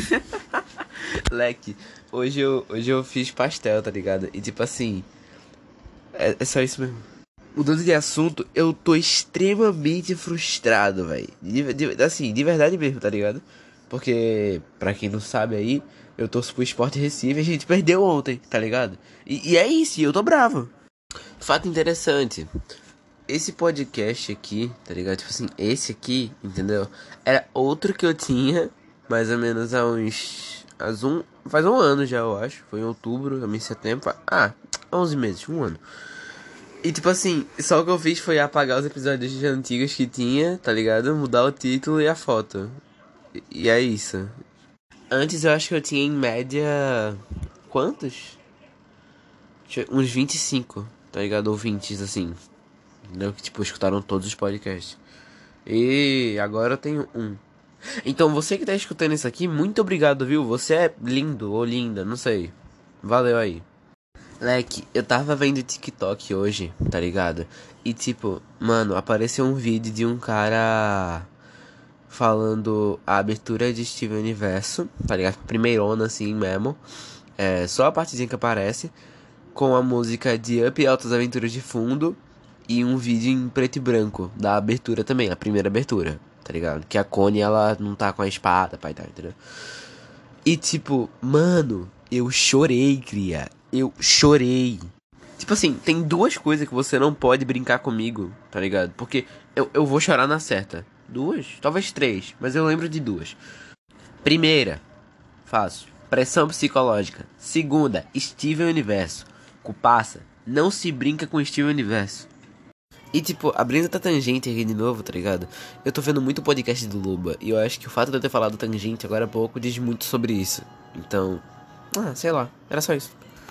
Leque, hoje eu, hoje eu fiz pastel, tá ligado? E tipo assim. É, é só isso mesmo. Mudando de assunto, eu tô extremamente frustrado, velho. Assim, de verdade mesmo, tá ligado? Porque, pra quem não sabe aí, eu torço pro Sport Recife e a gente perdeu ontem, tá ligado? E, e é isso, eu tô bravo. Fato interessante. Esse podcast aqui, tá ligado? Tipo assim, esse aqui, entendeu? Era outro que eu tinha, mais ou menos há uns. Há um, faz um ano já, eu acho. Foi em outubro, em setembro. Ah, 11 meses, um ano. E tipo assim, só o que eu fiz foi apagar os episódios antigos que tinha, tá ligado? Mudar o título e a foto. E, e é isso. Antes eu acho que eu tinha em média. Quantos? Uns 25, tá ligado? Ouvintes assim. Entendeu? Que tipo, escutaram todos os podcasts. E agora eu tenho um. Então você que tá escutando isso aqui, muito obrigado, viu? Você é lindo ou linda, não sei. Valeu aí. Leque, eu tava vendo TikTok hoje, tá ligado? E tipo, mano, apareceu um vídeo de um cara falando a abertura de Steven Universo, tá ligado? Primeirona assim mesmo. É, só a partezinha que aparece. Com a música de Up e Altas Aventuras de fundo. E um vídeo em preto e branco da abertura também, a primeira abertura, tá ligado? Que a Connie ela não tá com a espada, pai, tá, entendeu? E tipo, mano, eu chorei, cria eu chorei. Tipo assim, tem duas coisas que você não pode brincar comigo, tá ligado? Porque eu, eu vou chorar na certa. Duas? Talvez três, mas eu lembro de duas. Primeira, fácil. Pressão psicológica. Segunda, Steven Universo. Cupassa, não se brinca com Steven Universo. E tipo, abrindo a tangente aqui de novo, tá ligado? Eu tô vendo muito podcast do Luba. E eu acho que o fato de eu ter falado tangente agora há pouco diz muito sobre isso. Então. Ah, sei lá. Era só isso.